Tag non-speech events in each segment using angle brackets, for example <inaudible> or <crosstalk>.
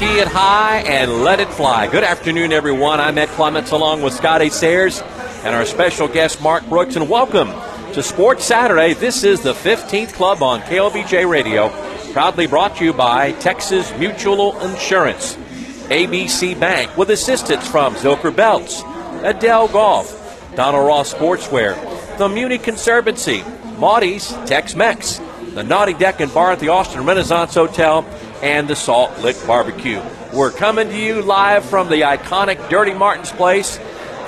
Ski it high and let it fly. Good afternoon, everyone. I'm Ed Clements along with Scotty Sayers and our special guest, Mark Brooks, and welcome to Sports Saturday. This is the 15th club on KLBJ Radio, proudly brought to you by Texas Mutual Insurance, ABC Bank, with assistance from Zilker Belts, Adele Golf, Donald Ross Sportswear, the Muni Conservancy, Maudie's Tex Mex, the Naughty Deck and Bar at the Austin Renaissance Hotel, and the Salt Lick Barbecue. We're coming to you live from the iconic Dirty Martin's Place,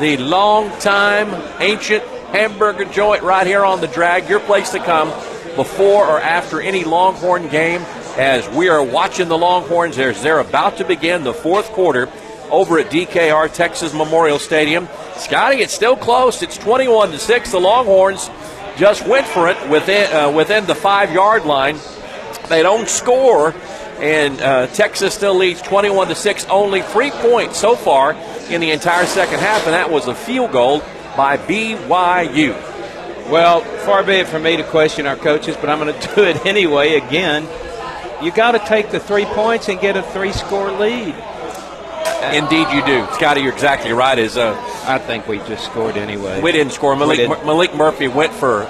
the long time ancient hamburger joint right here on the drag. Your place to come before or after any Longhorn game as we are watching the Longhorns as they're about to begin the fourth quarter over at DKR Texas Memorial Stadium. Scotty, it's still close. It's 21 to 6. The Longhorns just went for it within uh, within the five yard line. They don't score, and uh, Texas still leads 21 to six. Only three points so far in the entire second half, and that was a field goal by BYU. Well, far be it from me to question our coaches, but I'm going <laughs> to do it anyway. Again, you got to take the three points and get a three-score lead. Indeed, you do, Scotty. You're exactly right. Is uh, I think we just scored anyway. we didn't score. Maalik, didn't. Maalik Murphy went for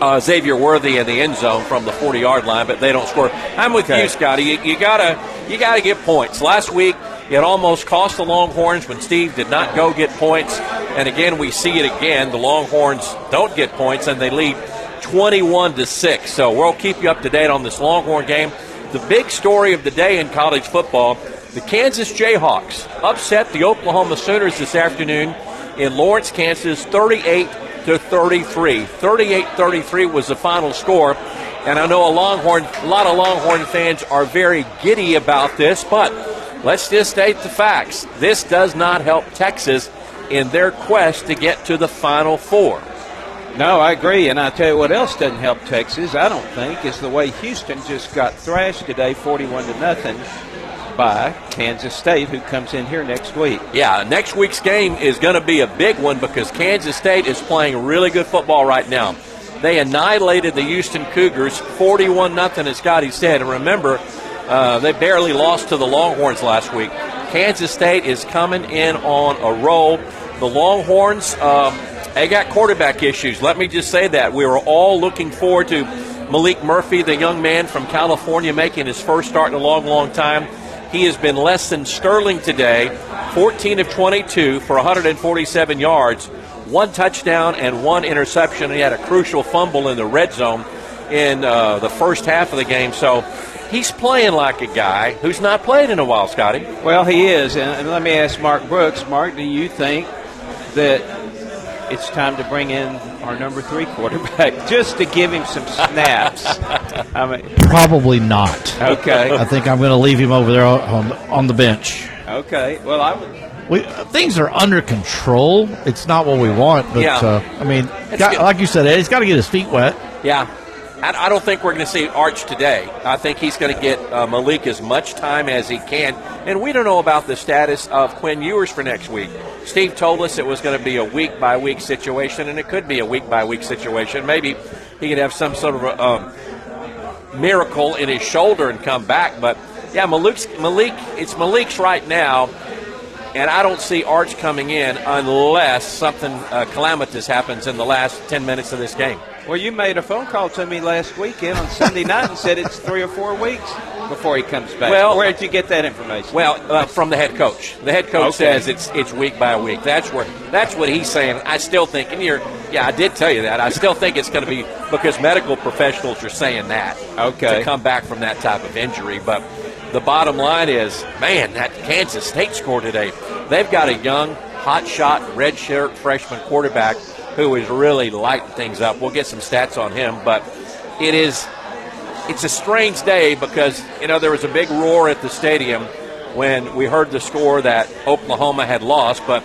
uh, Xavier Worthy in the end zone from the 40 yard line, but they don't score. I'm with Okay. you, Scotty. You, you gotta you gotta get points. Last week it almost cost the Longhorns when Steve did not go get points, and again we see it again. The Longhorns don't get points and they lead 21 to six. So we'll keep you up to date on this Longhorn game. The big story of the day in college football: the Kansas Jayhawks upset the Oklahoma Sooners this afternoon in Lawrence, Kansas, 38 to 33. 38-33 was the final score. And I know a Longhorn, a lot of Longhorn fans are very giddy about this, but let's just state the facts. This does not help Texas in their quest to get to the Final Four. No, I agree, and I tell you what else doesn't help Texas. I don't think is the way Houston just got thrashed today, 41 to nothing, by Kansas State, who comes in here next week. Yeah, next week's game is going to be a big one because Kansas State is playing really good football right now. They annihilated the Houston Cougars 41 nothing, as Scotty said. And remember, uh, they barely lost to the Longhorns last week. Kansas State is coming in on a roll. The Longhorns, um, they got quarterback issues. Let me just say that. We were all looking forward to Maalik Murphy, the young man from California, making his first start in a long, long time. He has been less than sterling today, 14 of 22 for 147 yards, one touchdown and one interception. He had a crucial fumble in the red zone in uh, the first half of the game. So he's playing like a guy who's not played in a while, Scotty. Well, he is, and, let me ask Mark Brooks. Mark, do you think that it's time to bring in our number three quarterback <laughs> just to give him some snaps? <laughs> I mean, Probably not. okay, I think I'm going to leave him over there on on the bench. okay. Well, I would. We, things are under control. It's not what we want, but Yeah. uh, I mean, got, like you said, Ed, he's got to get his feet wet. Yeah. I I don't think we're going to see Arch today. I think he's going to get uh, Maalik as much time as he can. And we don't know about the status of Quinn Ewers for next week. Steve told us it was going to be a week by week situation, and it could be a week by week situation. Maybe he could have some sort of a, um, miracle in his shoulder and come back. But yeah, Maalik's, Maalik, it's Maalik's right now. And I don't see Arch coming in unless something uh, calamitous happens in the last 10 minutes of this game. Well, you made a phone call to me last weekend on Sunday night and said it's three or four weeks before he comes back. Well- where did you get that information? Well, uh, from the head coach. The head coach Okay. says it's it's week by week. That's where that's what he's saying. I still think, and you're, yeah, I did tell you that. I still think it's going to be because medical professionals are saying that. Okay. To come back from that type of injury, but the bottom line is, man, that Kansas State score today. They've got a young, hot shot, red shirt freshman quarterback who is really lighting things up. We'll get some stats on him, but it is it's a strange day because you know there was a big roar at the stadium when we heard the score that Oklahoma had lost, but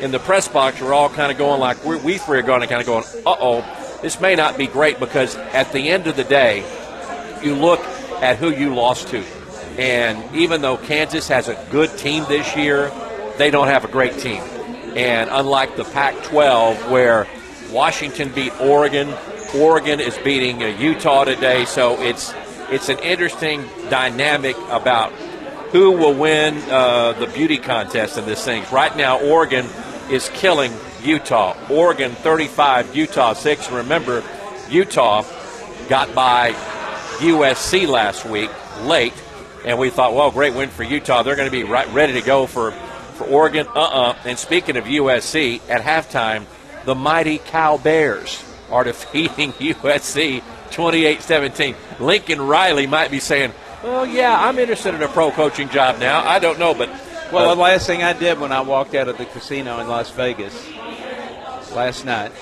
in the press box we're all kind of going like we we three are going to kind of going, uh oh, this may not be great because at the end of the day, you look at who you lost to, and even though Kansas has a good team this year, they don't have a great team, and unlike the Pac-12 where Washington beat Oregon. Oregon is beating uh, Utah today, so it's it's an interesting dynamic about who will win uh, the beauty contest in this thing. Right now, Oregon is killing Utah. Oregon 35, Utah 6. Remember, Utah got by USC last week late, and we thought, well, great win for Utah. They're going to be right, ready to go for, for Oregon. Uh uh And speaking of USC, at halftime, the mighty Cal Bears are defeating <laughs> USC 28 17. Lincoln Riley might be saying, well, yeah, I'm interested in a pro coaching job now. I don't know, but. Well, uh, the last thing I did when I walked out of the casino in Las Vegas last night,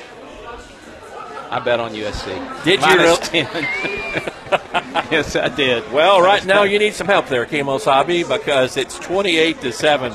I bet on USC. Did Minus you really? <laughs> yes, I did. Well, right now you need some help there, Kimo Sabe, because it's 28 to 7.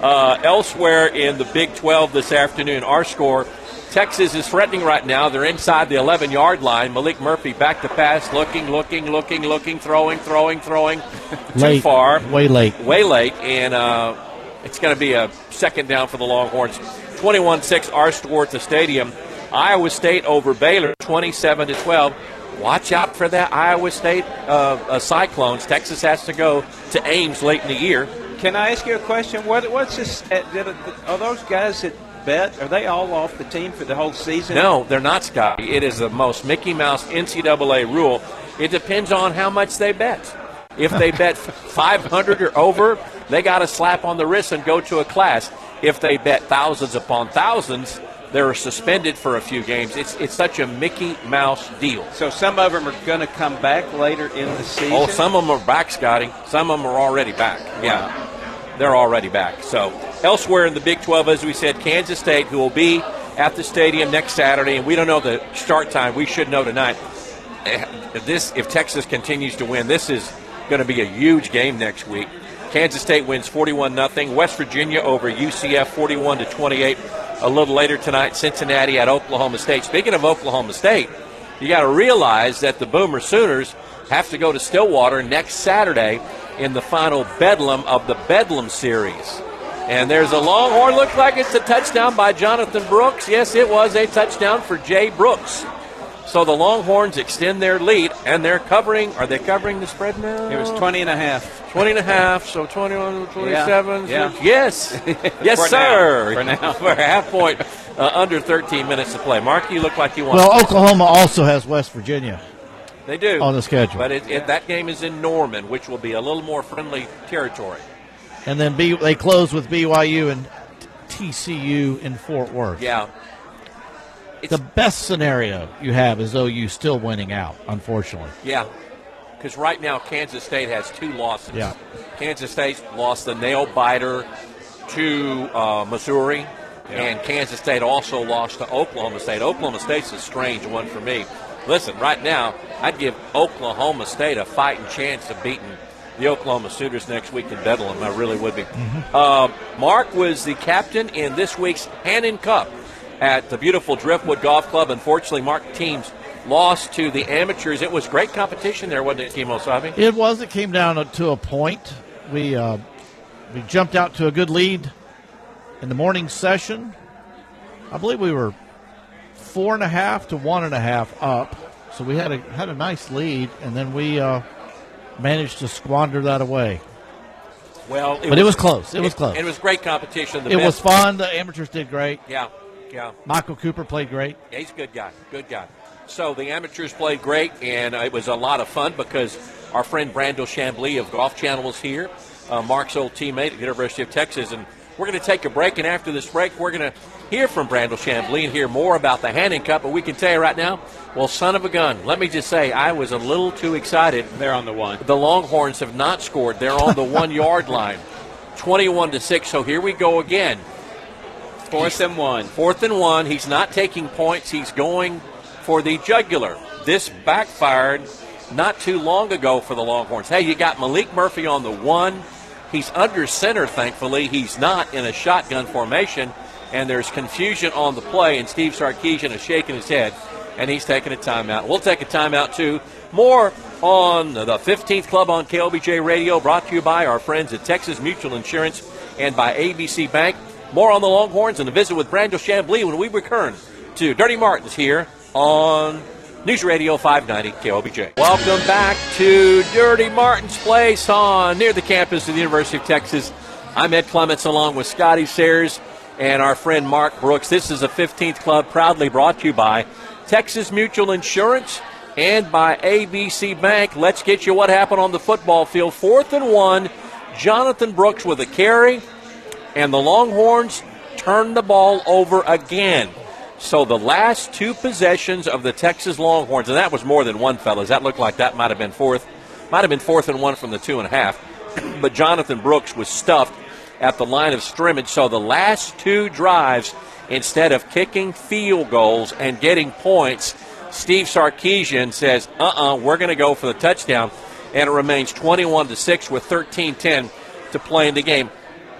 Uh, elsewhere in the Big 12 this afternoon, our score Texas is threatening right now. They're inside the 11 yard line. Maalik Murphy back to pass, looking, looking, looking, looking, throwing, throwing, throwing. <laughs> Too late, far. Way late. Way late. And uh, it's going to be a second down for the Longhorns. 21 6, our score at the stadium. Iowa State over Baylor, 27 to 12. Watch out for that Iowa State uh, uh, Cyclones. Texas has to go to Ames late in the year. Can I ask you a question? What, what's this? Uh, did, are those guys that bet? Are they all off the team for the whole season? No, they're not, Scotty. It is the most Mickey Mouse NCAA rule. It depends on how much they bet. If they bet <laughs> 500 or over, they got a slap on the wrist and go to a class. If they bet thousands upon thousands, they're suspended for a few games. It's it's such a Mickey Mouse deal. So some of them are going to come back later in the oh, season. Oh, some of them are back, Scotty. Some of them are already back. Yeah, wow. They're already back. So Elsewhere in the Big 12, as we said, Kansas State, who will be at the stadium next Saturday, and we don't know the start time. We should know tonight. If this, if Texas continues to win, this is going to be a huge game next week. Kansas State wins 41 0 West Virginia over UCF 41 to 28. A little later tonight, Cincinnati at Oklahoma State. Speaking of Oklahoma State, you got to realize that the Boomer Sooners have to go to Stillwater next Saturday in the final Bedlam of the Bedlam series. And there's a Longhorn. Looks like it's a touchdown by Jonathan Brooks. Yes, it was a touchdown for Jay Brooks. So the Longhorns extend their lead, and they're covering. Are they covering the spread now? It was 20 and a half. 20 and a half, so 21, 27. Yeah. yeah. Yes. <laughs> yes, for sir. Now. For now. <laughs> for a half point, uh, under 13 minutes to play. Mark, you look like you want Well, Oklahoma also has West Virginia. They do. On the schedule. But it, it, that game is in Norman, which will be a little more friendly territory and then B, they close with BYU and TCU in Fort Worth. Yeah. It's the best scenario you have is OU still winning out, unfortunately. Yeah. Because right now, Kansas State has two losses. Yeah. Kansas State lost the nail biter to uh, Missouri, yeah. and Kansas State also lost to Oklahoma State. Oklahoma State's a strange one for me. Listen, right now, I'd give Oklahoma State a fighting chance of beating the Oklahoma Sooners next week in Bedlam. I really would be. Mm-hmm. Uh, Mark was the captain in this week's Hannon Cup at the beautiful Driftwood Golf Club. Unfortunately, Mark teams lost to the amateurs. It was great competition there, wasn't it, Kimo Sabe? It was. It came down to a point. We uh, we jumped out to a good lead in the morning session. I believe we were four and a half to one and a half up. So we had a had a nice lead, and then we uh, managed to squander that away. Well, it but was, it was close. It, it was close. It was great competition. The it was fun. The amateurs did great. Yeah, yeah. Michael Cooper played great. Yeah, he's a good guy. Good guy. So the amateurs played great, and it was a lot of fun because our friend Brandel Chamblee of Golf Channel was here, uh, Mark's old teammate at the University of Texas, and we're going to take a break. And after this break, we're going to hear from Brandel Chamblee and hear more about the Hannon Cup. But we can tell you right now, well, son of a gun. Let me just say, I was a little too excited. They're on the one. The Longhorns have not scored. They're on the one yard <laughs> line, twenty-one to six. So here we go again. Fourth and one. Fourth and one. He's not taking points. He's going for the jugular. This backfired not too long ago for the Longhorns. Hey, you got Maalik Murphy on the one. He's under center, thankfully. He's not in a shotgun formation and there's confusion on the play, and Steve Sarkisian is shaking his head, and he's taking a timeout. We'll take a timeout too. More on the 15th Club on KLBJ Radio, brought to you by our friends at Texas Mutual Insurance and by ABC Bank. More on the Longhorns and a visit with Brandel Chamblee when we return to Dirty Martins here on News Radio 590 KLBJ. Welcome back to Dirty Martin's Place on near the campus of the University of Texas. I'm Ed Clements along with Scotty Sayers and our friend Mark Brooks. This is the 15th Club proudly brought to you by Texas Mutual Insurance and by ABC Bank. Let's get you what happened on the football field. Fourth and one, Jonathan Brooks with a carry, and the Longhorns turn the ball over again. So the last two possessions of the Texas Longhorns, and that was more than one, fellas. That looked like that might have been fourth, might have been fourth and one from the two and a half. <clears throat> but Jonathan Brooks was stuffed at the line of scrimmage. So the last two drives, instead of kicking field goals and getting points, Steve Sarkisian says, "Uh-uh, we're going to go for the touchdown," and it remains 21 to six with 13-10 to play in the game.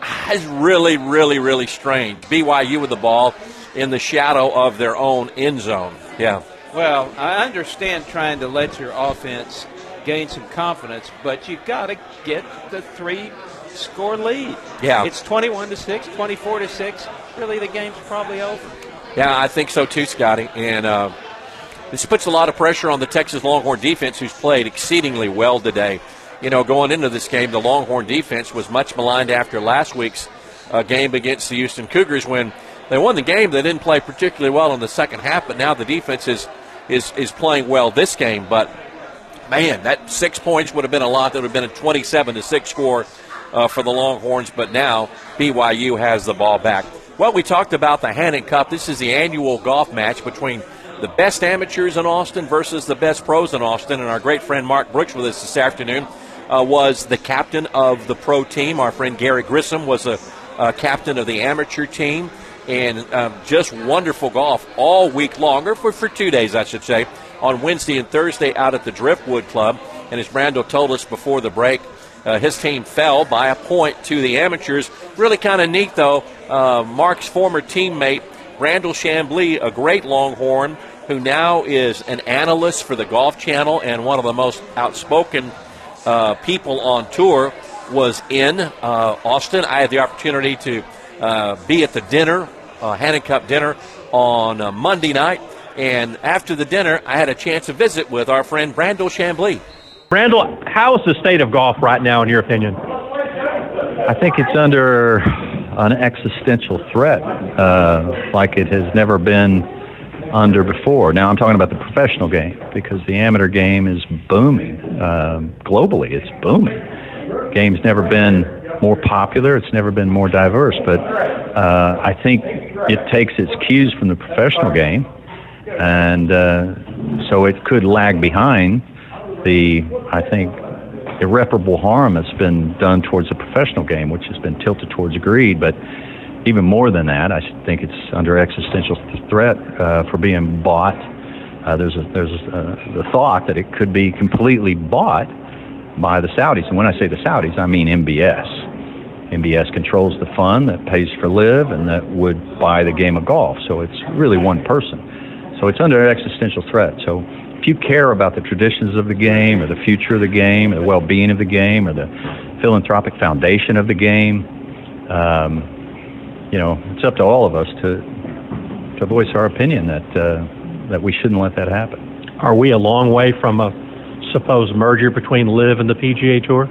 Ah, it's really, really, really strange. BYU with the ball in the shadow of their own end zone. Yeah. Well, I understand trying to let your offense gain some confidence, but you've got to get the three score lead. Yeah. It's 21 to 6, 24 to 6. Really, the game's probably over. Yeah, I think so too, Scotty. And uh, this puts a lot of pressure on the Texas Longhorn defense, who's played exceedingly well today. You know, going into this game, the Longhorn defense was much maligned after last week's uh, game against the Houston Cougars when they won the game. They didn't play particularly well in the second half, but now the defense is is is playing well this game. But man, that six points would have been a lot. That would have been a 27 to six score uh, for the Longhorns. But now BYU has the ball back. Well, we talked about the Hannon Cup. This is the annual golf match between the best amateurs in Austin versus the best pros in Austin. And our great friend Mark Brooks with us this afternoon uh, was the captain of the pro team. Our friend Gary Grissom was a uh, captain of the amateur team and um, just wonderful golf all week long, or for, for two days, I should say, on Wednesday and Thursday out at the Driftwood Club. And as Brando told us before the break, uh, his team fell by a point to the amateurs. Really kind of neat, though. Uh, Mark's former teammate, Brandel Chamblee, a great Longhorn, who now is an analyst for the Golf Channel and one of the most outspoken uh, people on tour, was in uh, Austin. I had the opportunity to uh, be at the dinner, uh, Hannon Cup dinner, on uh, Monday night. And after the dinner, I had a chance to visit with our friend Brandel Chamblee. Brandel, how is the state of golf right now, in your opinion? I think it's under an existential threat uh, like it has never been under before. Now, I'm talking about the professional game because the amateur game is booming. Um, globally, it's booming. Game's never been more popular. It's never been more diverse. But uh, I think it takes its cues from the professional game, and uh, so it could lag behind the, I think, irreparable harm that's been done towards the professional game, which has been tilted towards greed. But even more than that, I think it's under existential threat uh, for being bought. Uh, there's a, there's a, the thought that it could be completely bought by the Saudis. And when I say the Saudis, I mean MBS. MBS controls the fund that pays for LIV and that would buy the game of golf. So it's really one person. So it's under existential threat. So if you care about the traditions of the game or the future of the game or the well-being of the game or the philanthropic foundation of the game, um, you know, it's up to all of us to to voice our opinion that uh, that we shouldn't let that happen. Are we a long way from a supposed merger between LIV and the PGA Tour?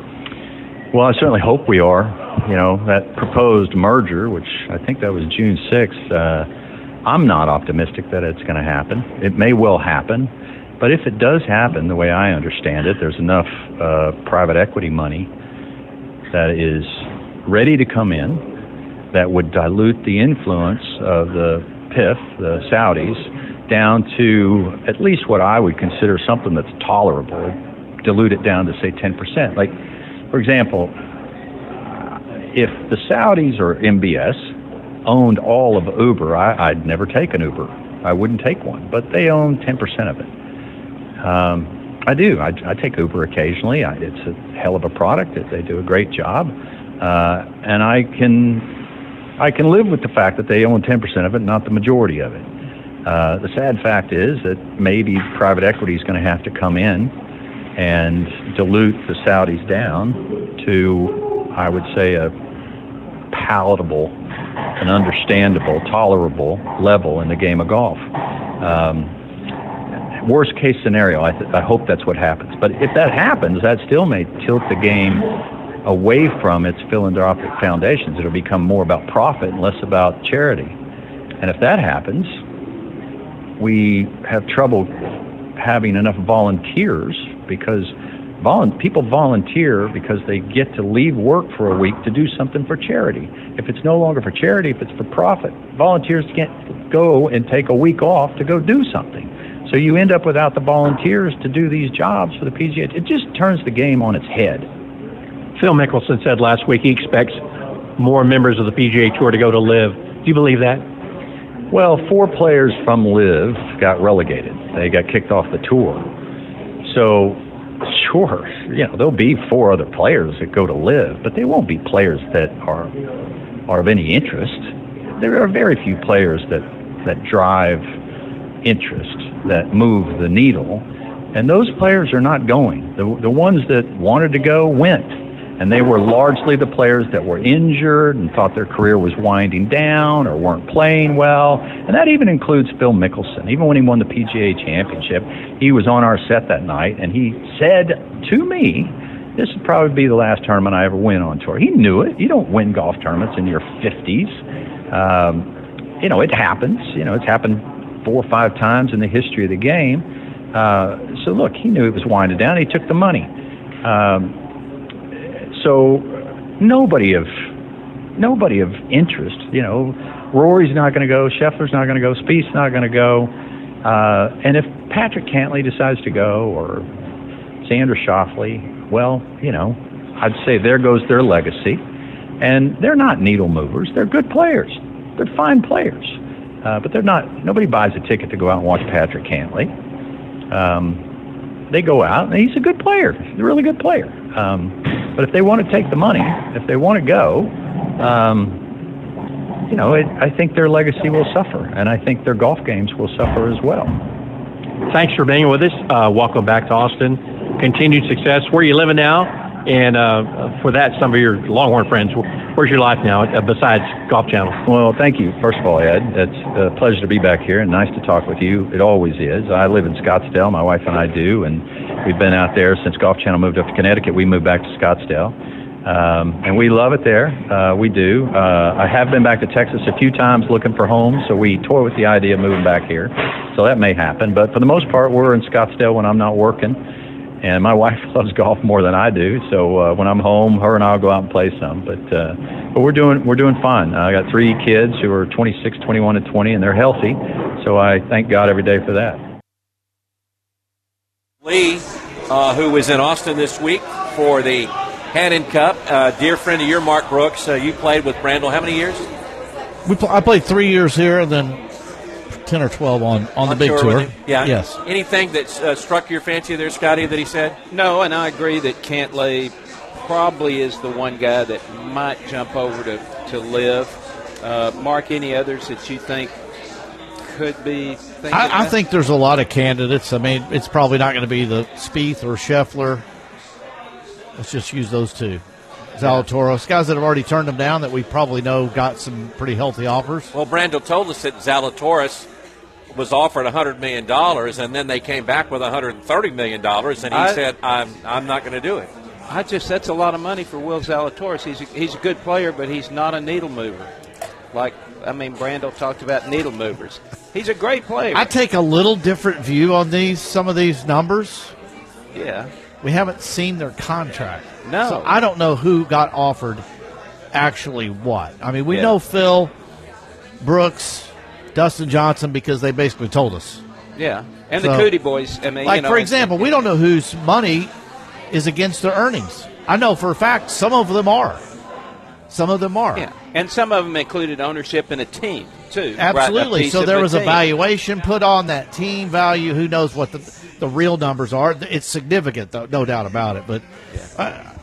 Well, I certainly hope we are. You know, that proposed merger, which I think that was June 6th, uh, I'm not optimistic that it's going to happen. It may well happen. But if it does happen, the way I understand it, there's enough uh, private equity money that is ready to come in that would dilute the influence of the PIF, the Saudis, down to at least what I would consider something that's tolerable. Dilute it down to, say, 10%. Like, for example, if the Saudis or MBS owned all of Uber, I, would never take an Uber. I wouldn't take one, but they own 10% of it. Um, I do. I, I, take Uber occasionally. I, it's a hell of a product. They do a great job, uh, and I can I can live with the fact that they own 10% of it, not the majority of it. Uh, the sad fact is that maybe private equity is going to have to come in and dilute the Saudis down to, I would say, a palatable, an understandable, tolerable level in the game of golf. Um, worst case scenario, I, th- I hope that's what happens. But if that happens, that still may tilt the game away from its philanthropic foundations. It'll become more about profit and less about charity. And if that happens, we have trouble having enough volunteers because volu- people volunteer because they get to leave work for a week to do something for charity. If it's no longer for charity, if it's for profit, volunteers can't go and take a week off to go do something. So you end up without the volunteers to do these jobs for the PGA. It just turns the game on its head. Phil Mickelson said last week he expects more members of the PGA Tour to go to LIV. Do you believe that? Well, four players from LIV got relegated. They got kicked off the tour. So, sure, you know, there'll be four other players that go to LIV, but they won't be players that are are of any interest. There are very few players that that drive interest, that move the needle, and those players are not going. The the ones that wanted to go went and they were largely the players that were injured and thought their career was winding down or weren't playing well. And that even includes Phil Mickelson. Even when he won the PGA championship, he was on our set that night and he said to me, this would probably be the last tournament I ever win on tour. He knew it. You don't win golf tournaments in your 50s. Um, you know, it happens. You know, it's happened four or five times in the history of the game. Uh, so look, he knew it was winding down. He took the money. Um, so nobody of nobody of interest. You know, Rory's not going to go. Scheffler's not going to go. Spieth's not going to go. Uh, and if Patrick Cantlay decides to go, or Xander Schauffele, well, you know, I'd say there goes their legacy. And they're not needle movers. They're good players. They're fine players. Uh, but they're not. Nobody buys a ticket to go out and watch Patrick Cantlay. Um, they go out, and he's a good player. He's a really good player. Um, but if they want to take the money, if they want to go, um, you know, it, I think their legacy will suffer, and I think their golf games will suffer as well. Thanks for being with us. Uh, welcome back to Austin. Continued success. Where are you living now? And uh, for that, some of your Longhorn friends, where's your life now uh, besides Golf Channel? Well, thank you, first of all, Ed. It's a pleasure to be back here and nice to talk with you. It always is. I live in Scottsdale, my wife and I do, and we've been out there since Golf Channel moved up to Connecticut. We moved back to Scottsdale. Um, and we love it there. Uh, we do. Uh, I have been back to Texas a few times looking for homes, so we toy with the idea of moving back here. So that may happen. But for the most part, we're in Scottsdale when I'm not working and my <laughs> wife loves golf more than I do. So uh, when I'm home, her and I'll go out and play some. But uh, but we're doing we're doing fine. I got three kids who are 26, 21, and 20, and they're healthy. So I thank God every day for that. Lee, uh, who was in Austin this week for the Hannon Cup, uh, dear friend of your Mark Brooks. Uh, you played with Brandel how many years? We pl- I played three years here, and then ten or twelve on on, the big tour. Yeah. Yes. Anything that uh, struck your fancy there, Scotty? That he said? No, and I agree that Cantlay probably is the one guy that might jump over to to LIV. Uh, Mark, any others that you think could be? I, I think there's a lot of candidates. I mean, it's probably not going to be the Spieth or Scheffler. Let's just use those two. Zalatoris, guys that have already turned them down that we probably know got some pretty healthy offers. Well, Brandel told us that Zalatoris was offered $100 million, and then they came back with $130 million, and he I- said, I'm, I'm not going to do it. I just that's a lot of money for Will Zalatoris. He's a, he's a good player, but he's not a needle mover. Like I mean, Brandel talked about needle movers. He's a great player. I take a little different view on these some of these numbers. yeah. We haven't seen their contract. No. So I don't know who got offered actually what. I mean, we Yeah. know Phil, Brooks, Dustin Johnson because they basically told us. Yeah. And So- the Cootie boys. I mean, Like, you know, for example, we don't know whose money is against their earnings. I know for a fact some of them are. Some of them are. Yeah. And some of them included ownership in a team too. Absolutely. piece so there was a team. valuation put on that team value. Who knows what the the real numbers are? It's significant, though, no doubt about it. But I, uh,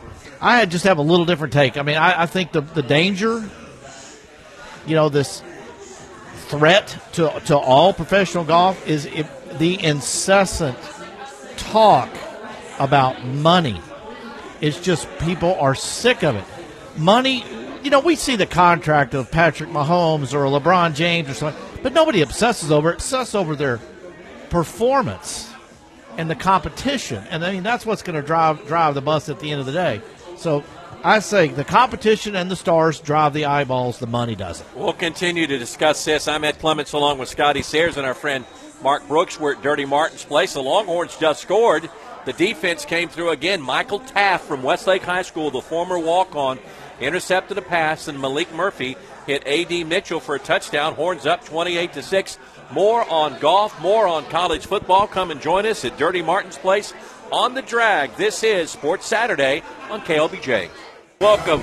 I just have a little different take. I mean, I, I think the the danger, you know, this threat to to all professional golf is the incessant talk about money. It's just people are sick of it. Money, you know, we see the contract of Patrick Mahomes or LeBron James or something, but nobody obsesses over it. Obsess over their performance. and the competition. And I mean, that's what's going to drive drive the bus at the end of the day. So I say the competition and the stars drive the eyeballs. The money doesn't. We'll continue to discuss this. I'm Ed Clements along with Scotty Sayers and our friend Mark Brooks. We're at Dirty Martin's place. The Longhorns just scored. The defense came through again. Michael Taaffe from Westlake High School, the former walk on, intercepted a pass, and Maalik Murphy hit A.D. Mitchell for a touchdown. Horns up 28 to 6. More on golf, more on college football. Come and join us at Dirty Martin's Place on the drag. This is Sports Saturday on KLBJ. Welcome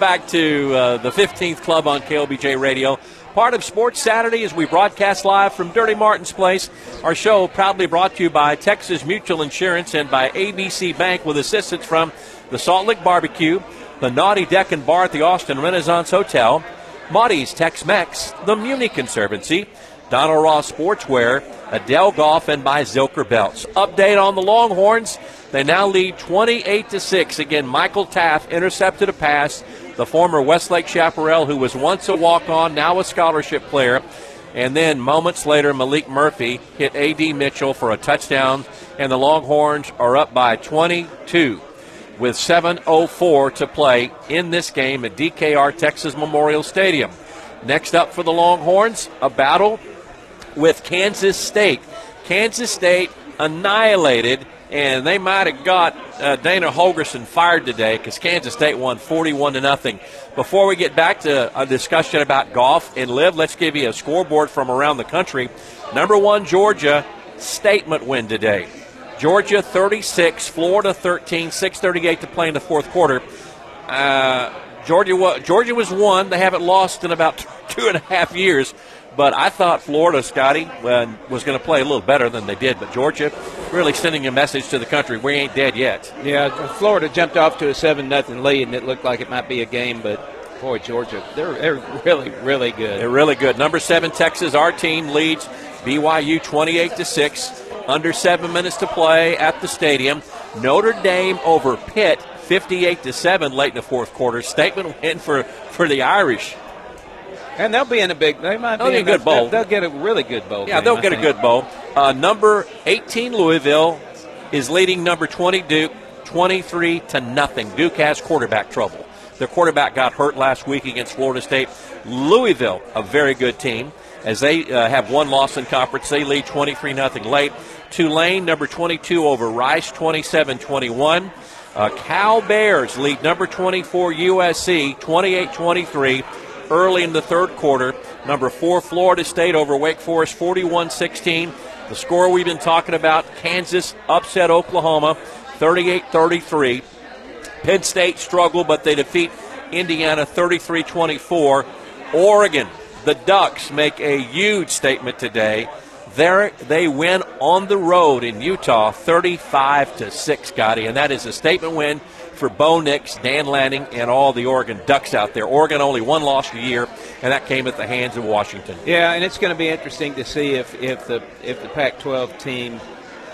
back to uh, the 15th Club on KLBJ Radio. Part of Sports Saturday as we broadcast live from Dirty Martin's Place. Our show proudly brought to you by Texas Mutual Insurance and by ABC Bank with assistance from the Salt Lick Barbecue, the Naughty Deck and Bar at the Austin Renaissance Hotel, Maudie's Tex-Mex, the Muni Conservancy, Donald Ross Sportswear, Adele Golf, and by Zilker Belts. Update on the Longhorns. They now lead 28 to 6. Again, Michael Taaffe intercepted a pass the former Westlake Chaparral, who was once a walk on, now a scholarship player. And then moments later, Maalik Murphy hit A.D. Mitchell for a touchdown, and the Longhorns are up by 22 with 7.04 to play in this game at DKR Texas Memorial Stadium. Next up for the Longhorns, a battle with Kansas State. Kansas State annihilated and they might have got uh, Dana Holgorsen fired today because Kansas State won 41 to nothing. Before we get back to a discussion about golf and LIV, let's give you a scoreboard from around the country. Number one, Georgia statement win today. Georgia 36, Florida 13, 6:38 to play in the fourth quarter. Uh, Georgia, Georgia was one. They haven't lost in about <laughs> two and a half years. But I thought Florida, Scotty, uh, was going to play a little better than they did. But Georgia really sending a message to the country we ain't dead yet. Yeah, Florida jumped off to a 7 nothing lead, and it looked like it might be a game, but boy, Georgia, they're, they're really, really good. They're really good. Number seven, Texas, our team leads BYU 28 to 6. Under seven minutes to play at the stadium. Notre Dame over Pitt 58 to 7 late in the fourth quarter. Statement win for, for the Irish. And they'll be in a big. They might they'll be in a good bowl. They'll, get a really good bowl. Yeah, game, they'll I get think. a good bowl. Uh, number 18 Louisville is leading number 20 Duke 23 to nothing. Duke has quarterback trouble. Their quarterback got hurt last week against Florida State. Louisville, a very good team, as they uh, have one loss in conference. They lead 23 nothing late. Tulane, number 22 over Rice, 27 21. Uh, Cal Bears lead number 24 USC, 28 23 early in the third quarter. Number four, Florida State over Wake Forest, 41 16. The score we've been talking about Kansas upset Oklahoma, 38 33. Penn State struggled, but they defeat Indiana 33 24. Oregon, the Ducks, make a huge statement today. There, they win on the road in Utah, 35 to six, Scotty, and that is a statement win for Bo Nix, Dan Lanning, and all the Oregon Ducks out there. Oregon only one loss a year, and that came at the hands of Washington. Yeah, and it's going to be interesting to see if, if the if the Pac-12 team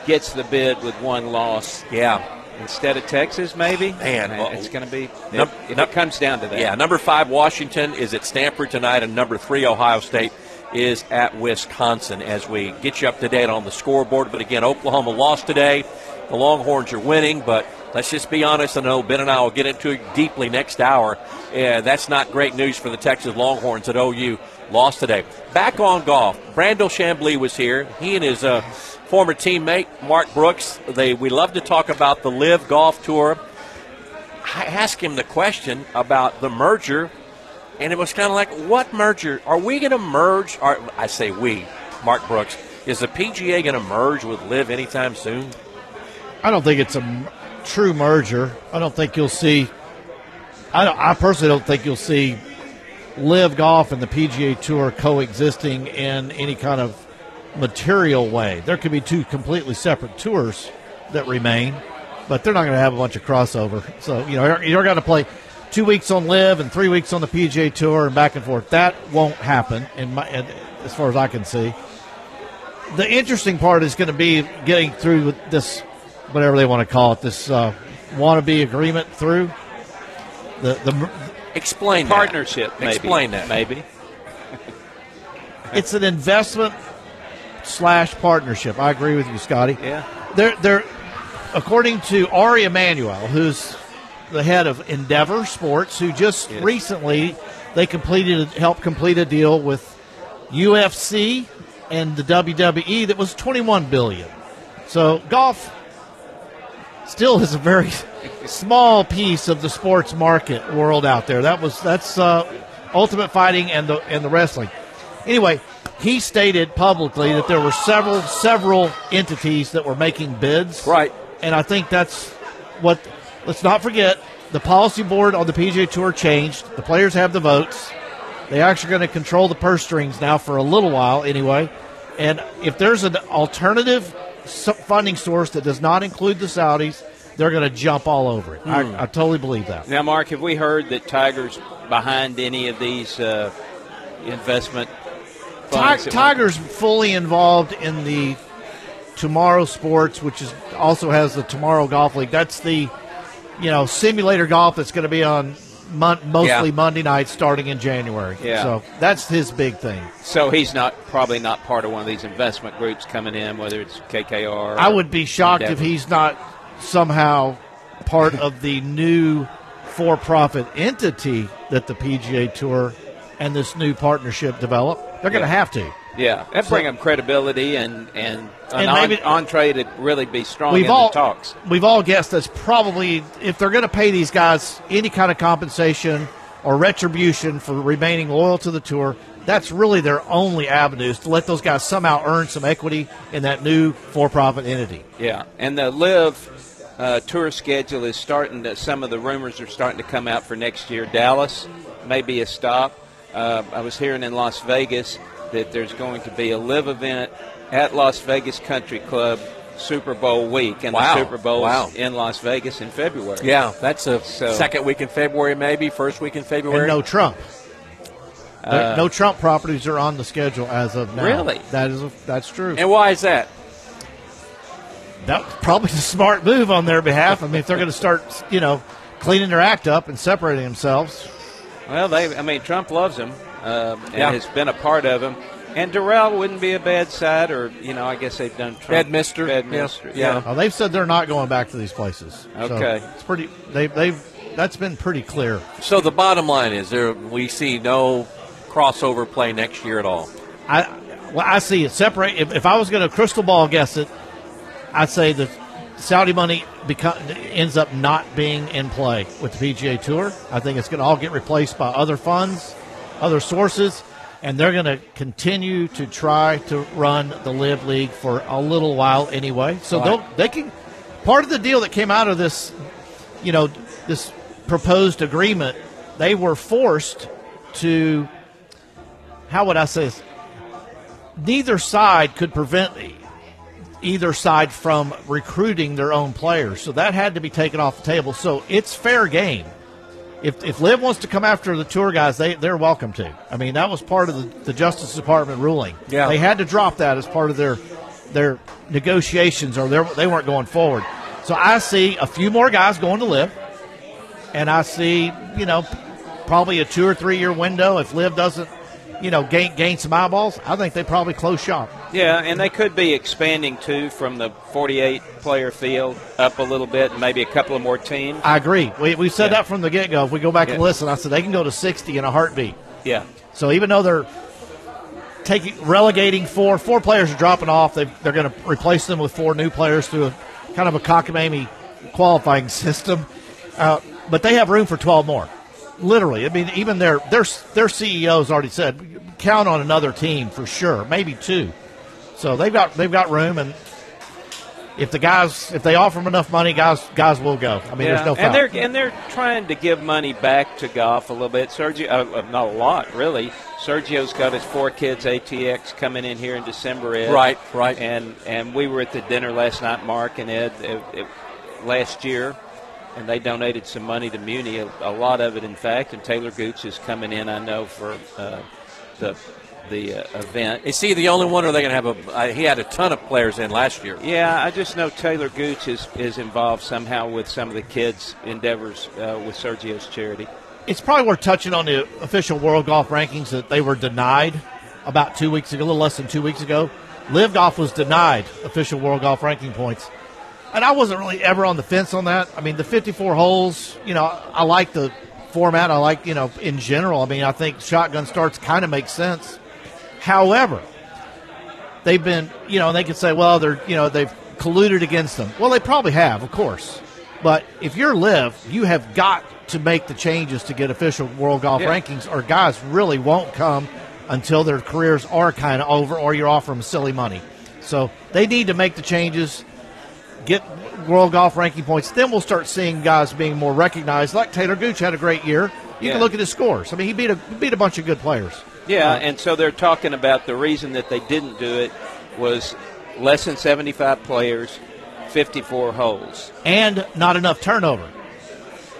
gets the bid with one loss. Yeah, instead of Texas, maybe. Man, well, it's going to be num- if, if num- it comes down to that. Yeah, number five Washington is at Stanford tonight, and number three Ohio State is at Wisconsin. As we get you up to date on the scoreboard, but again, Oklahoma lost today. The Longhorns are winning, but let's just be honest. I know Ben and I will get into it deeply next hour. Yeah, that's not great news for the Texas Longhorns at OU. Lost today. Back on golf. Brandel Chamblee was here. He and his uh, former teammate Mark Brooks. They we love to talk about the LIV Golf Tour. I asked him the question about the merger, and it was kind of like, what merger? Are we going to merge? Or, I say we, Mark Brooks. Is the PGA going to merge with LIV anytime soon? I don't think it's a true merger. I don't think you'll see. I, don't, I personally don't think you'll see LIV Golf and the PGA Tour coexisting in any kind of material way. There could be two completely separate tours that remain, but they're not going to have a bunch of crossover. So you know you're, going to play two weeks on LIV and three weeks on the PGA Tour and back and forth. That won't happen, in my, as far as I can see. The interesting part is going to be getting through this whatever they want to call it, this uh, wannabe agreement through the the. Explain partnership. That. Maybe. Explain that. Maybe It's an investment slash partnership. I agree with you, Scotty. Yeah. they're they're according to Ari Emanuel, who's the head of Endeavor Sports, who just Yes. recently they completed helped complete a deal with UFC and the WWE that was 21 billion. So golf still is a very small piece of the sports market world out there. That was that's uh, Ultimate Fighting and the and the wrestling. Anyway, he stated publicly that there were several several entities that were making bids. Right. And I think that's what. Let's not forget the policy board on the PGA Tour changed. The players have the votes. They actually going to control the purse strings now for a little while, anyway. And if there's an alternative funding source that does not include the Saudis, they're going to jump all over it. I, I totally believe that. Now, Mark, have we heard that Tiger's behind any of these uh, investment funds? Tiger's fully involved in the Tomorrow Sports, which is also has the Tomorrow Golf League. That's the you know simulator golf that's going to be on mon- mostly Yeah. Monday nights starting in January. Yeah. So that's his big thing. So he's not probably not part of one of these investment groups coming in, whether it's KKR. I would be shocked if he's not somehow part of the new for-profit entity that the PGA Tour and this new partnership develop. They're going to have to. Yeah, that bring him credibility and and an And on, maybe- entree to really be strong we've in all the talks. we've all guessed that's probably if they're going to pay these guys any kind of compensation or retribution for remaining loyal to the tour. That's really their only avenues to let those guys somehow earn some equity in that new for-profit entity. Yeah, and the LIV uh, tour schedule is starting to. Some of the rumors are starting to come out for next year. Dallas may be a stop. Uh, I was hearing in Las Vegas that there's going to be a LIV event at Las Vegas Country Club Super Bowl week, and Wow. the Super Bowl Wow. in Las Vegas in February. Yeah, that's a So- second week in February, maybe first week in February. And no Trump. There- no Trump properties are on the schedule as of now. Really? That is a, that's true. And why is that? that was probably a smart move on their behalf. I mean, if they're going to start, you know, cleaning their act up and separating themselves, Well, they. I mean, Trump loves him um, and Yeah. has been a part of him. And Doral wouldn't be a bad side, or you know, I guess they've done Trump. Bedminster, yeah. Bedminster, Yeah. uh, they've said they're not going back to these places. So Okay. it's pretty. They've they've that's been pretty clear. So the bottom line is there we see no crossover play next year at all. I well, I see it separate. If, if I was going to crystal ball guess it, I'd say the Saudi money become, ends up not being in play with the PGA Tour. I think it's going to all get replaced by other funds, other sources, and they're going to continue to try to run the LIV League for a little while anyway. So Right. they can. Part of the deal that came out of this, you know, this proposed agreement, they were forced to. How would I say this? neither side could prevent either side from recruiting their own players. So that had to be taken off the table. So it's fair game. If, if Liv wants to come after the tour guys, they, they're welcome to. I mean, that was part of the, the Justice Department ruling. Yeah. They had to drop that as part of their their negotiations or their, they weren't going forward. So I see a few more guys going to Liv, and I see, you know, probably a two or three year window. If Liv doesn't, you know, gain, gain some eyeballs, I think they probably close shop. Yeah, and they could be expanding too from the 48 player field up a little bit, and maybe a couple of more teams. I agree. We, we said Yeah. that from the get go. If we go back and listen, I said they can go to 60 in a heartbeat. Yeah, So even though they're taking relegating four, four players are dropping off. They they're going to replace them with four new players through a kind of a cockamamie qualifying <laughs> system. Uh, but they have room for 12 more. Literally, I mean, even their their their CEOs already said count on another team for sure, maybe two. So they've got they've got room, and if the guys if they offer them enough money, guys guys will go. I mean, yeah. there's no and they're and they're trying to give money back to golf a little bit. Sergio, uh, uh, not a lot really. Sergio's got his four kids ATX coming in here in December. Ed. Right, right. And and we were at the dinner last night, Mark and Ed, it, it, last year, and they donated some money to Muni, a, a lot of it, in fact. And Taylor Gooch is coming in, I know, for uh, the the uh, event. Is he the only one, or are they going to have a? Uh, he had a ton of players in last year. Yeah, I just know Taylor Gooch is, is involved somehow with some of the kids' endeavors uh, with Sergio's charity. it's probably worth touching on the official world golf rankings that they were denied about two weeks ago, a little less than two weeks ago. LIV Golf was denied official world golf ranking points. And I wasn't really ever on the fence on that. I mean, the 54 holes, you know, I like the format. I like, you know, in general. I mean, I think shotgun starts kind of makes sense. However, they've been, you know, they could say, well, they're, you know, they've colluded against them. Well, they probably have, of course. But if you're LIV, you have got to make the changes to get official world golf Yeah. rankings, or guys really won't come until their careers are kind of over, or you're offering them silly money. So they need to make the changes, get world golf ranking points. Then we'll start seeing guys being more recognized. Like Taylor Gooch had a great year. You Yeah. can look at his scores. I mean, he beat a beat a bunch of good players. Yeah, and so they're talking about the reason that they didn't do it was less than 75 players, 54 holes. and not enough turnover.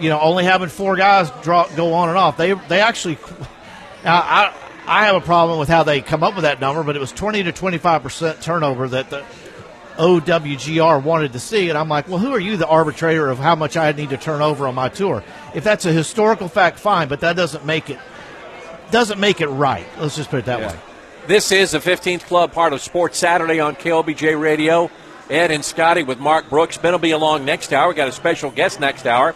You know, only having four guys draw go on and off. They they actually, <laughs> I I have a problem with how they come up with that number, but it was twenty to twenty five percent turnover that the OWGR wanted to see, and I'm like, well, who are you, the arbitrator of how much I need to turn over on my tour? If that's a historical fact, fine, but that doesn't make it doesn't make it right. Let's just put it that Yeah. way. This is the 15th Club, part of Sports Saturday on KLBJ Radio. Ed and Scotty with Mark Brooks. Ben will be along next hour. we got a special guest next hour.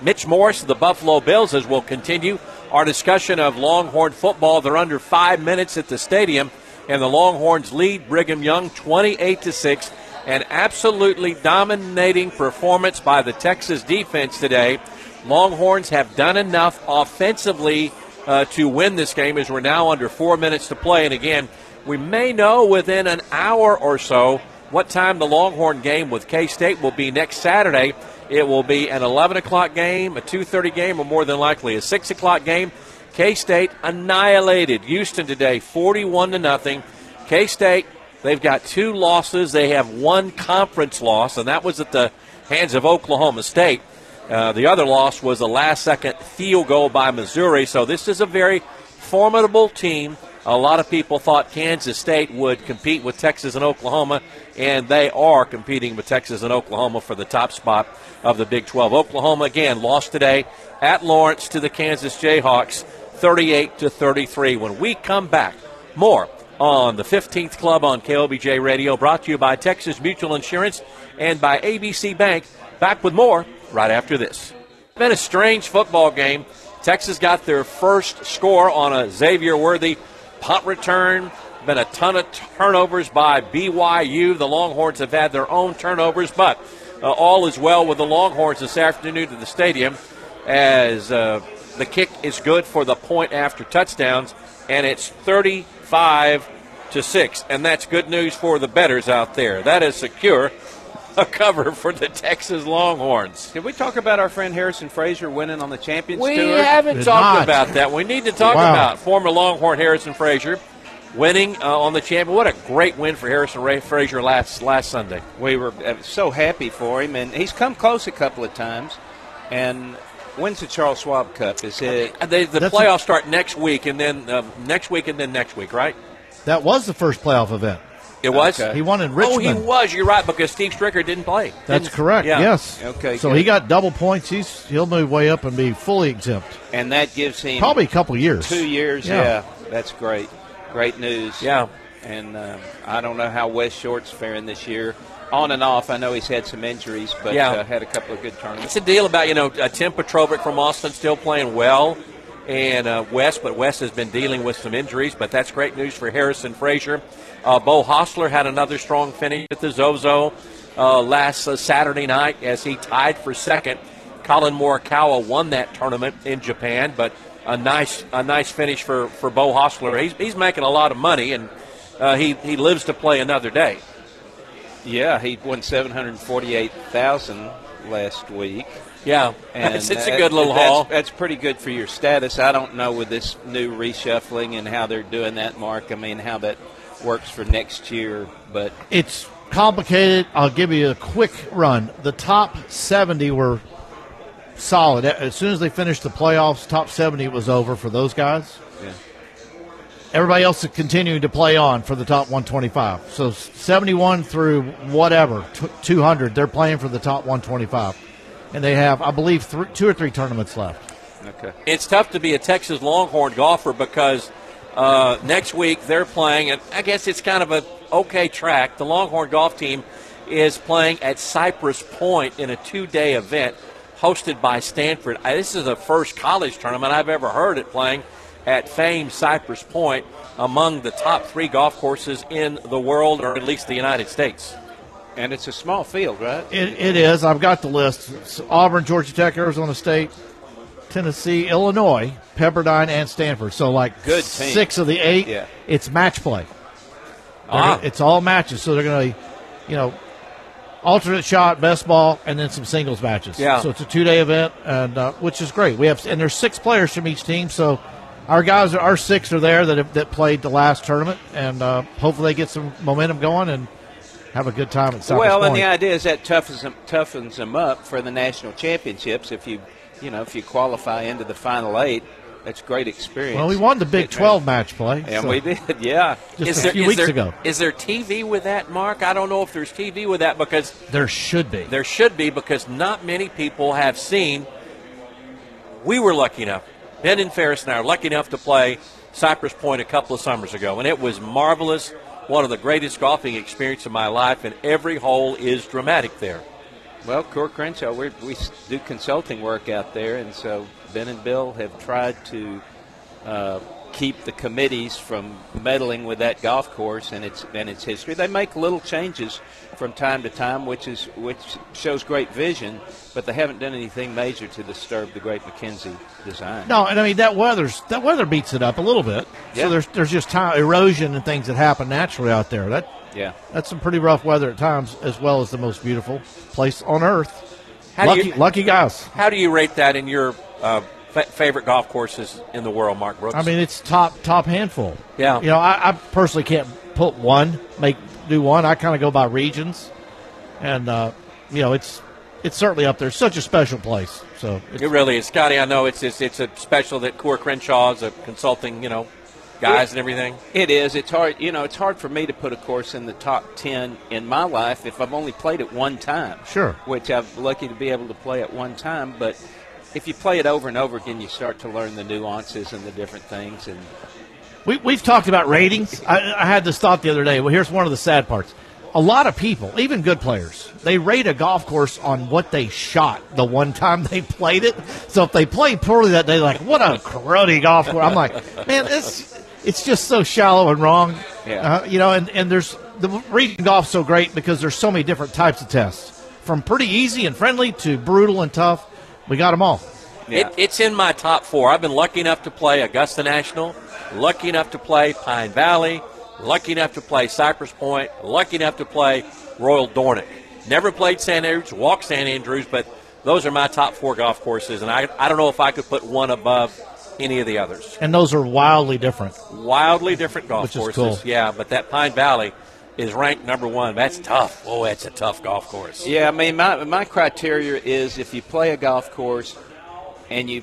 Mitch Morse of the Buffalo Bills as we'll continue our discussion of Longhorn football. They're under five minutes at the stadium, and the Longhorns lead Brigham Young 28 to 6. An absolutely dominating performance by the Texas defense today. Longhorns have done enough offensively uh, to win this game as we're now under four minutes to play. And again, we may know within an hour or so what time the Longhorn game with K State will be next Saturday. It will be an 11 o'clock game, a 2:30 game, or more than likely a 6 o'clock game. K State annihilated Houston today, 41 to nothing. K State they've got two losses. They have one conference loss, and that was at the hands of Oklahoma State. Uh, the other loss was a last second field goal by Missouri. So this is a very formidable team. A lot of people thought Kansas State would compete with Texas and Oklahoma, and they are competing with Texas and Oklahoma for the top spot of the Big 12. Oklahoma again lost today at Lawrence to the Kansas Jayhawks, 38 to 33. When we come back, more on the 15th Club on KLBJ Radio, brought to you by Texas Mutual Insurance and by ABC Bank. Back with more right after this. It's Been a strange football game. Texas got their first score on a Xavier Worthy punt return. Been a ton of turnovers by BYU. The Longhorns have had their own turnovers, but uh, all is well with the Longhorns this afternoon to the stadium as uh, the kick is good for the point after touchdowns, and it's 35 to 6. And that's good news for the bettors out there. That is secure <laughs> a cover for the Texas Longhorns. Did we talk about our friend Harrison Frazar winning on the Champions We Tour? haven't Did talked not. about that. We need to talk Wow. about former Longhorn Harrison Frazar winning uh, on the champion. What a great win for Harrison Ray Frazar last last Sunday. We were uh, so happy for him, and he's come close a couple of times. And when's the Charles Schwab Cup? Is it? Uh, They, the That's playoffs start next week, and then um, next week, and then next week, right? That was the first playoff event. It was. Okay. He won in Richmond. Oh, he was. You're right because Steve Stricker didn't play. That's Didn't- correct. Yeah. Yes. Okay, So good. he got double points. He's he'll move way up and be fully exempt. And that gives him Probably a couple years. two years. Yeah. Yeah. that's great. Great news. Yeah. And um, I don't know how Wes Short's faring this year. On and off, I know he's had some injuries, but Yeah. uh, had a couple of good tournaments. It's a deal about you know uh, Tim Petrovic from Austin still playing well, and uh, Wes, but Wes has been dealing with some injuries. But that's great news for Harrison Frazar. Uh, Beau Hossler had another strong finish at the Zozo uh, last uh, Saturday night as he tied for second. Collin Morikawa won that tournament in Japan, but a nice a nice finish for, for Beau Hossler. He's, he's making a lot of money, and uh, he he lives to play another day. Yeah, he won seven hundred forty-eight thousand last week. Yeah, And it's, it's a good little that's, haul. That's pretty good for your status. I don't know with this new reshuffling and how they're doing that, Mark. I mean, how that works for next year, but It's complicated. I'll give you a quick run. The top 70 were solid. As soon as they finished the playoffs, top 70 was over for those guys. Yeah. Everybody else is continuing to play on for the top 125. So 71 through whatever, 200, they're playing for the top 125. And they have, I believe, thr two or three tournaments left. okay. it's tough to be a Texas Longhorn golfer because uh, next week they're playing, and I guess it's kind of a okay track. The Longhorn golf team is playing at Cypress Point in a two-day event hosted by Stanford. This is the first college tournament I've ever heard it playing at famed Cypress Point among the top three golf courses in the world, or at least the United States. And it's a small field, right? It, it is. I've got the list. It's Auburn, Georgia Tech, Arizona State, Tennessee, Illinois, Pepperdine, and Stanford. So like Good team. six of the eight. Yeah. It's match play. Ah. It's all matches. So they're going to, you know, alternate shot, best ball, and then some singles matches. Yeah. So it's a two day event, and uh, which is great. We have and there's six players from each team. So our guys, our six are there that have, that played the last tournament, and uh, hopefully they get some momentum going and have a good time at Cypress well, Point. and the idea is that toughens them, toughens them up for the national championships. If you, you know, if you qualify into the final eight, that's great experience. well, we won the Big 12 match play. ready. and so we did, yeah. <laughs> just a few weeks there, ago. Is there TV with that, Mark? I don't know if there's TV with that because There should be. there should be because not many people have seen. We were lucky enough, Ben and Ferris and I are lucky enough to play Cypress Point a couple of summers ago, and it was marvelous. One of the greatest golfing experiences of my life, and every hole is dramatic there. Well, Coore Crenshaw, we we do consulting work out there, and so Ben and Bill have tried to uh, keep the committees from meddling with that golf course and its and its history. They make little changes from time to time, which is which shows great vision, but they haven't done anything major to disturb the great MacKenzie design. No, and I mean that weather's that weather beats it up a little bit. Yeah. So there's there's just time, erosion and things that happen naturally out there. That Yeah. that's some pretty rough weather at times, as well as the most beautiful place on earth. How do lucky, you- lucky guys. How do you rate that in your uh, fa- favorite golf courses in the world, Mark Brooks? I mean, it's top top handful. Yeah. You know, I, I personally can't put one, make do one. I kind of go by regions, and uh, you know, it's it's certainly up there. It's such a special place. So it's, It really is, Scotty. I know it's it's, it's a special that Coore Crenshaw is a consulting, you know, guys and everything. It is. It's hard. You know, it's hard for me to put a course in the top ten in my life if I've only played it one time. Sure. Which I'm lucky to be able to play it one time, but if you play it over and over again, you start to learn the nuances and the different things. And We, we've talked about ratings. I, I had this thought the other day. Well, here's one of the sad parts. A lot of people, even good players, they rate a golf course on what they shot the one time they played it. So if they play poorly that day, like, what a cruddy golf course. I'm like, man, it's, it's just so shallow and wrong. Yeah. Uh, you know, and, and there's the region golf's so great because there's so many different types of tests from pretty easy and friendly to brutal and tough. We got them all. Yeah. It, it's in my top four. I've been lucky enough to play Augusta National, lucky enough to play Pine Valley, lucky enough to play Cypress Point, lucky enough to play Royal Dornoch. Never played St. Andrews, walked St. Andrews, but those are my top four golf courses, and I, I don't know if I could put one above any of the others. And those are wildly different. Wildly different golf Which is courses, cool. yeah, but that Pine Valley is ranked number one. That's tough. Oh, that's a tough golf course. yeah, I mean, my my criteria is if you play a golf course and you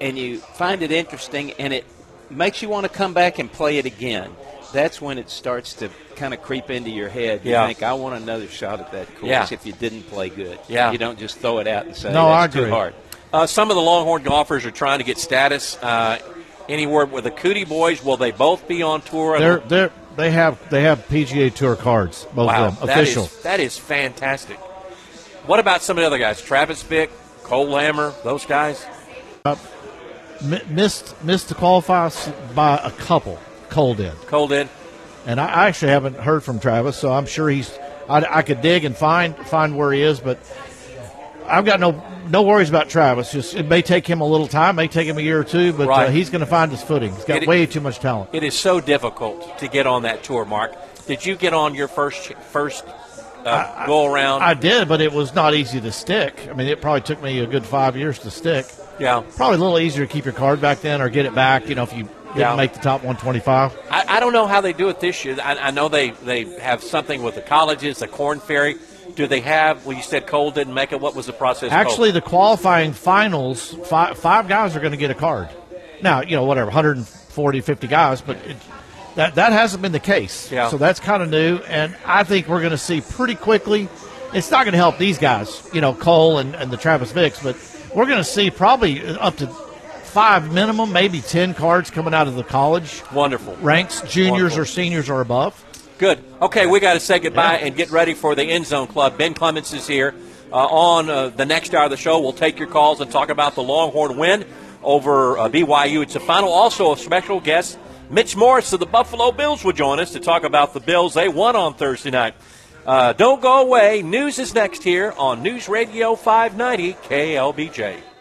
and you find it interesting and it makes you want to come back and play it again. That's when it starts to kind of creep into your head. You Yeah. think, I want another shot at that course Yeah. if you didn't play good. Yeah. You don't just throw it out and say, No, I that's too hard. Uh, some of the Longhorn golfers are trying to get status. Uh, anywhere with the Coody boys, will they both be on tour? They're they're they have they have PGA Tour cards, both wow, of them that is- official. that is fantastic. What about some of the other guys? Travis Vick, Cole Hammer, those guys? M- missed missed the qualifiers by a couple. Cole did, Cole did. and I actually haven't heard from Travis, so I'm sure he's. I, I could dig and find find where he is, but I've got no no worries about Travis. Just it may take him a little time, may take him a year or two, but Right. uh, he's going to find his footing. He's got It- way too much talent. It is so difficult to get on that tour, Mark. Did you get on your first first uh, go around? I did, but it was not easy to stick. I mean, it probably took me a good five years to stick. yeah. Probably a little easier to keep your card back then or get it back. You know, if you didn't Yeah. make the top 125. I, I don't know how they do it this year. I, I know they, they have something with the colleges, the Corn Ferry. Do they have? Well, you said Cole didn't make it. What was the process? Cole? Actually, the qualifying finals, five, five guys are going to get a card. Now, you know, whatever, 140, 50 guys, but it, that that hasn't been the case. Yeah. So that's kind of new, and I think we're going to see pretty quickly. It's not going to help these guys, you know, Cole and, and the Travis Vicks, but we're going to see probably up to five minimum, maybe 10 cards coming out of the college wonderful. ranks, juniors Wonderful. or seniors or above. Good. Okay, we got to say goodbye and get ready for the End Zone Club. Ben Clements is here. Uh, on uh, the next hour of the show, we'll take your calls and talk about the Longhorn win over uh, BYU. It's a final. Also, a special guest, Mitch Morse of the Buffalo Bills, will join us to talk about the Bills. They won on Thursday night. Uh, don't go away. News is next here on News Radio 590 KLBJ.